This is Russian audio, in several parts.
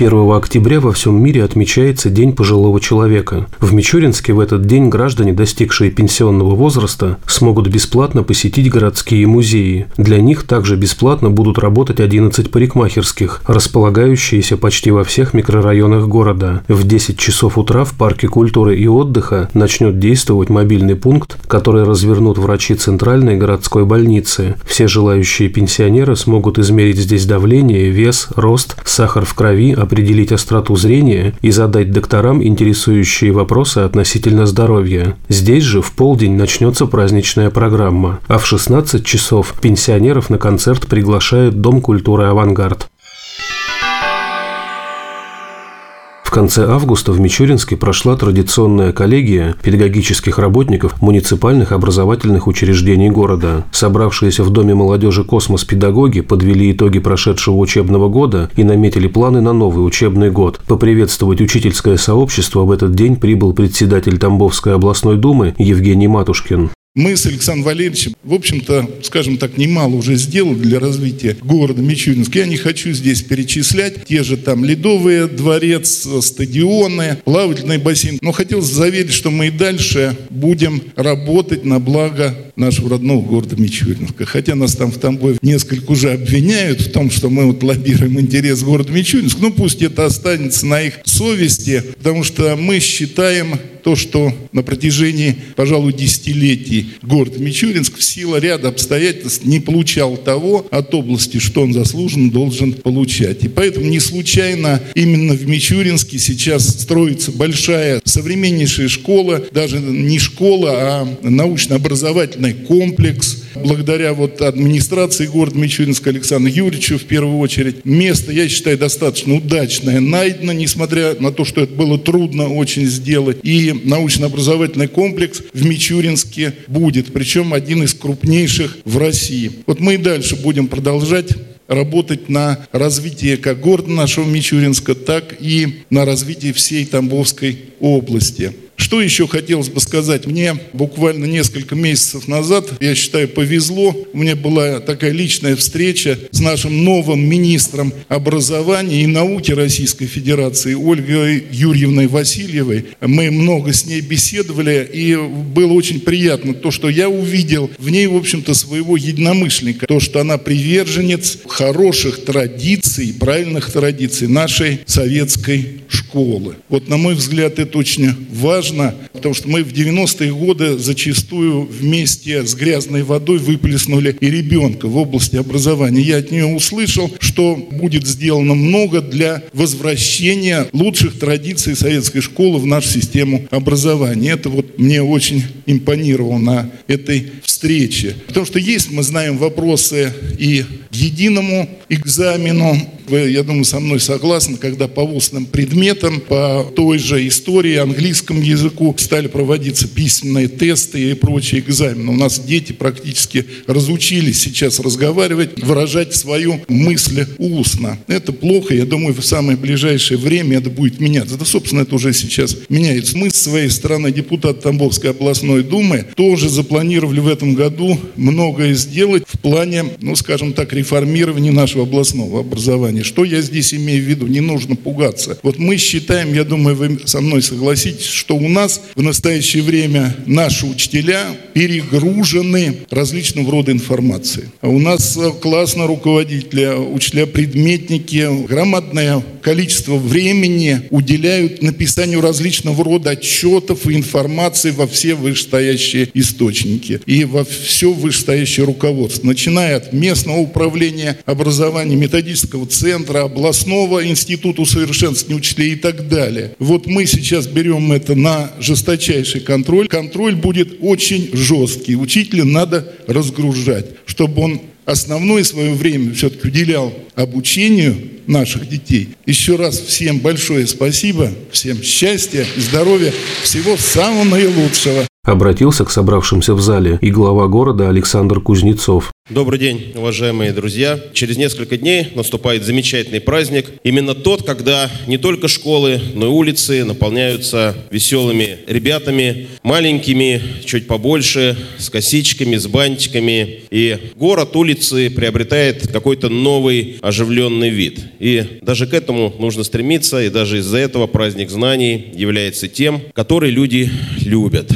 1 октября во всем мире отмечается День пожилого человека. В Мичуринске в этот день граждане, достигшие пенсионного возраста, смогут бесплатно посетить городские музеи. Для них также бесплатно будут работать 11 парикмахерских, располагающиеся почти во всех микрорайонах города. В 10 часов утра в парке культуры и отдыха начнет действовать мобильный пункт, который развернут врачи Центральной городской больницы. Все желающие пенсионеры смогут измерить здесь давление, вес, рост, сахар в крови, определить остроту зрения и задать докторам интересующие вопросы относительно здоровья. Здесь же в полдень начнется праздничная программа, а в 16 часов пенсионеров на концерт приглашает Дом культуры «Авангард». В конце августа в Мичуринске прошла традиционная коллегия педагогических работников муниципальных образовательных учреждений города. Собравшиеся в Доме молодежи «Космос» педагоги подвели итоги прошедшего учебного года и наметили планы на новый учебный год. Поприветствовать учительское сообщество в этот день прибыл председатель Тамбовской областной думы Евгений Матушкин. Мы с Александром Валерьевичем, в общем-то, скажем так, немало уже сделали для развития города Мичуринск. Я не хочу здесь перечислять те же там Ледовые дворец, стадионы, плавательный бассейн. Но хотел заверить, что мы и дальше будем работать на благо нашего родного города Мичуринска. Хотя нас там в Тамбове несколько уже обвиняют в том, что мы вот лоббируем интерес города Мичуринск. Ну пусть это останется на их совести, потому что мы считаем то, что на протяжении, пожалуй, десятилетий город Мичуринск в силу ряда обстоятельств не получал того от области, что он заслуженно должен получать. И поэтому не случайно именно в Мичуринске сейчас строится большая современнейшая школа, даже не школа, а научно-образовательный комплекс. Благодаря вот администрации города Мичуринска Александру Юрьевичу в первую очередь место, я считаю, достаточно удачное найдено, несмотря на то, что это было трудно очень сделать. И научно-образовательный комплекс в Мичуринске будет, причем один из крупнейших в России. Вот мы и дальше будем продолжать работать на развитие как города нашего Мичуринска, так и на развитие всей Тамбовской области. Что еще хотелось бы сказать? Мне буквально несколько месяцев назад, я считаю, повезло. У меня была такая личная встреча с нашим новым министром образования и науки Российской Федерации Ольгой Юрьевной Васильевой. Мы много с ней беседовали, и было очень приятно то, что я увидел в ней, в общем-то, своего единомышленника. То, что она приверженец хороших традиций, правильных традиций нашей советской школы. Вот, на мой взгляд, это очень важно, потому что мы в 90-е годы зачастую вместе с грязной водой выплеснули и ребенка в области образования. Я от нее услышал, что будет сделано много для возвращения лучших традиций советской школы в нашу систему образования. Это вот мне очень импонировало на этой встрече. Потому что есть, мы знаем, вопросы и к единому экзамену, вы, я думаю, со мной согласны, когда по устным предметам, по той же истории, английскому языку стали проводиться письменные тесты и прочие экзамены. У нас дети практически разучились сейчас разговаривать, выражать свою мысль устно. Это плохо, я думаю, в самое ближайшее время это будет меняться. Да, собственно, это уже сейчас меняется. Мы с своей стороны, депутат Тамбовской областной думы, тоже запланировали в этом году многое сделать в плане, ну, скажем так, реформирования нашего областного образования. Что я здесь имею в виду? Не нужно пугаться. Вот мы считаем, я думаю, вы со мной согласитесь, что у нас в настоящее время наши учителя перегружены различного рода информацией. А у нас э, классно руководители, учителя-предметники, громадное количество времени уделяют написанию различного рода отчетов и информации во все вышестоящие источники и во все вышестоящее руководство, начиная от местного управления образования, методического центра, областного института усовершенствования учителей и так далее. Вот мы сейчас берем это на жесточайший контроль. Контроль будет очень жесткий. Учителя надо разгружать, чтобы он основное свое время все-таки уделял обучению наших детей. Еще раз всем большое спасибо, всем счастья, здоровья, всего самого наилучшего. Обратился к собравшимся в зале и глава города Александр Кузнецов. Добрый день, уважаемые друзья. Через несколько дней наступает замечательный праздник. Именно тот, когда не только школы, но и улицы наполняются веселыми ребятами, маленькими, чуть побольше, с косичками, с бантиками. И город, улицы приобретает какой-то новый оживленный вид. И даже к этому нужно стремиться, и даже из-за этого праздник знаний является тем, который люди любят.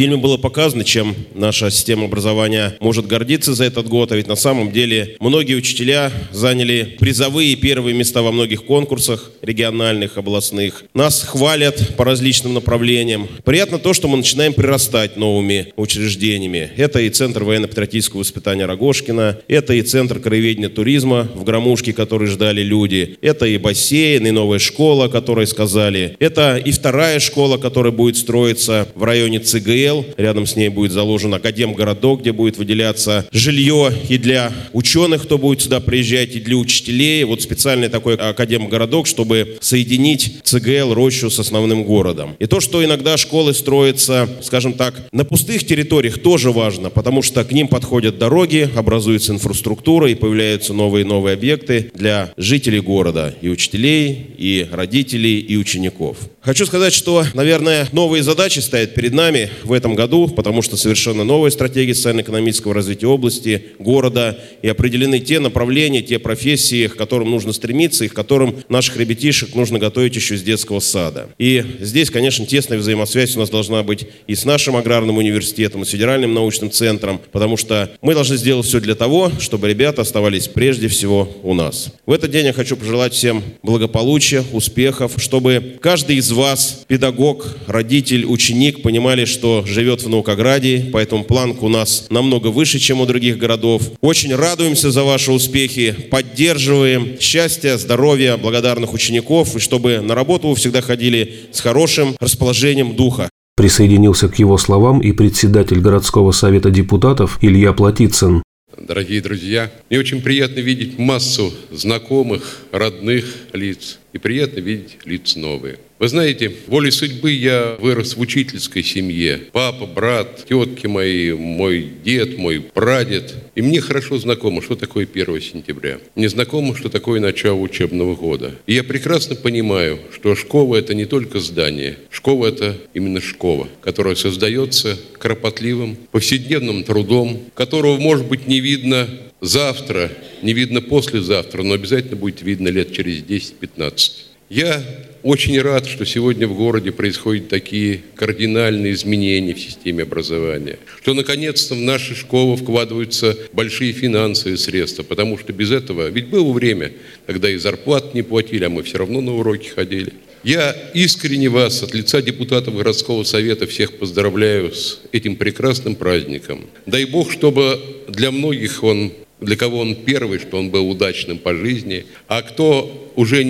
Фильме было показано, чем наша система образования может гордиться за этот год, а ведь на самом деле многие учителя заняли призовые первые места во многих конкурсах региональных, областных. Нас хвалят по различным направлениям. Приятно то, что мы начинаем прирастать новыми учреждениями. Это и Центр военно-патриотического воспитания Рогошкина, это и Центр краеведения туризма в Громушке, который ждали люди, это и бассейн, и новая школа, о которой сказали, это и вторая школа, которая будет строиться в районе ЦГ АТЛ. Рядом с ней будет заложен Академгородок, где будет выделяться жилье и для ученых, кто будет сюда приезжать, и для учителей. Вот специальный такой Академгородок, чтобы соединить ЦГЛ, Рощу с основным городом. И то, что иногда школы строятся, скажем так, на пустых территориях, тоже важно, потому что к ним подходят дороги, образуется инфраструктура и появляются новые и новые объекты для жителей города, и учителей, и родителей, и учеников. Хочу сказать, что, наверное, новые задачи стоят перед нами в этом году, потому что совершенно новая стратегия социально-экономического развития области, города, и определены те направления, те профессии, к которым нужно стремиться, и к которым наших ребятишек нужно готовить еще с детского сада. И здесь, конечно, тесная взаимосвязь у нас должна быть и с нашим аграрным университетом, и с федеральным научным центром, потому что мы должны сделать все для того, чтобы ребята оставались прежде всего у нас. В этот день я хочу пожелать всем благополучия, успехов, чтобы каждый из вас, педагог, родитель, ученик, понимали, что живет в Наукограде, поэтому планка у нас намного выше, чем у других городов. Очень радуемся за ваши успехи, поддерживаем счастья, здоровья, благодарных учеников, и чтобы на работу вы всегда ходили с хорошим расположением духа. Присоединился к его словам и председатель городского совета депутатов Илья Платицын. Дорогие друзья, мне очень приятно видеть массу знакомых, родных лиц и приятно видеть лиц новые. Вы знаете, волей судьбы я вырос в учительской семье. Папа, брат, тетки мои, мой дед, мой прадед. И мне хорошо знакомо, что такое 1 сентября. Мне знакомо, что такое начало учебного года. И я прекрасно понимаю, что школа – это не только здание. Школа – это именно школа, которая создается кропотливым, повседневным трудом, которого, может быть, не видно завтра, не видно послезавтра, но обязательно будет видно лет через 10-15. Я очень рад, что сегодня в городе происходят такие кардинальные изменения в системе образования, что наконец-то в наши школы вкладываются большие финансовые средства, потому что без этого, ведь было время, когда и зарплат не платили, а мы все равно на уроки ходили. Я искренне вас от лица депутатов городского совета всех поздравляю с этим прекрасным праздником. Дай Бог, чтобы для многих он для кого он первый, что он был удачным по жизни, а кто уже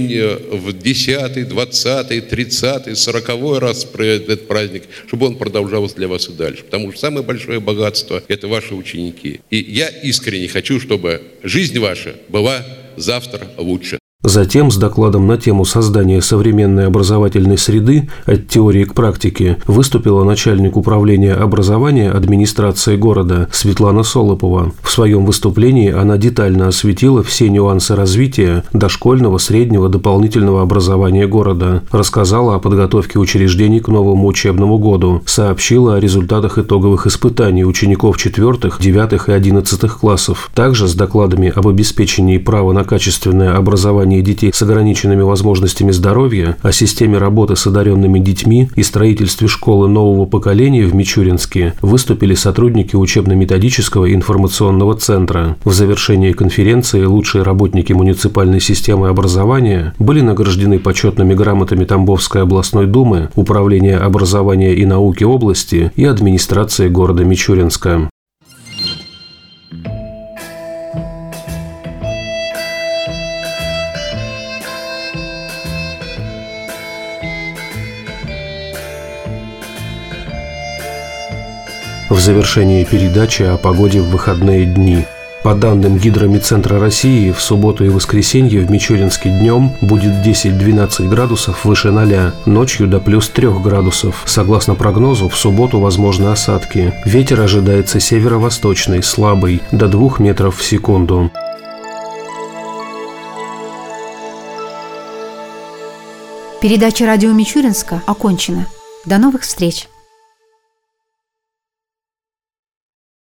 в 10, 20, 30, 40 раз проведет этот праздник, чтобы он продолжался для вас и дальше. Потому что самое большое богатство – это ваши ученики. И я искренне хочу, чтобы жизнь ваша была завтра лучше. Затем с докладом на тему создания современной образовательной среды от теории к практике выступила начальник управления образования администрации города Светлана Солопова. В своем выступлении она детально осветила все нюансы развития дошкольного, среднего, дополнительного образования города, рассказала о подготовке учреждений к новому учебному году, сообщила о результатах итоговых испытаний учеников 4, 9 и 11 классов. Также с докладами об обеспечении права на качественное образование образовании детей с ограниченными возможностями здоровья, о системе работы с одаренными детьми и строительстве школы нового поколения в Мичуринске выступили сотрудники учебно-методического информационного центра. В завершении конференции лучшие работники муниципальной системы образования были награждены почетными грамотами Тамбовской областной думы, Управления образования и науки области и администрации города Мичуринска. В завершении передачи о погоде в выходные дни. По данным Гидромедцентра России, в субботу и воскресенье в Мичуринске днем будет 10-12 градусов выше 0, ночью до плюс 3 градусов. Согласно прогнозу, в субботу возможны осадки. Ветер ожидается северо-восточный, слабый, до 2 метров в секунду. Передача радио Мичуринска окончена. До новых встреч!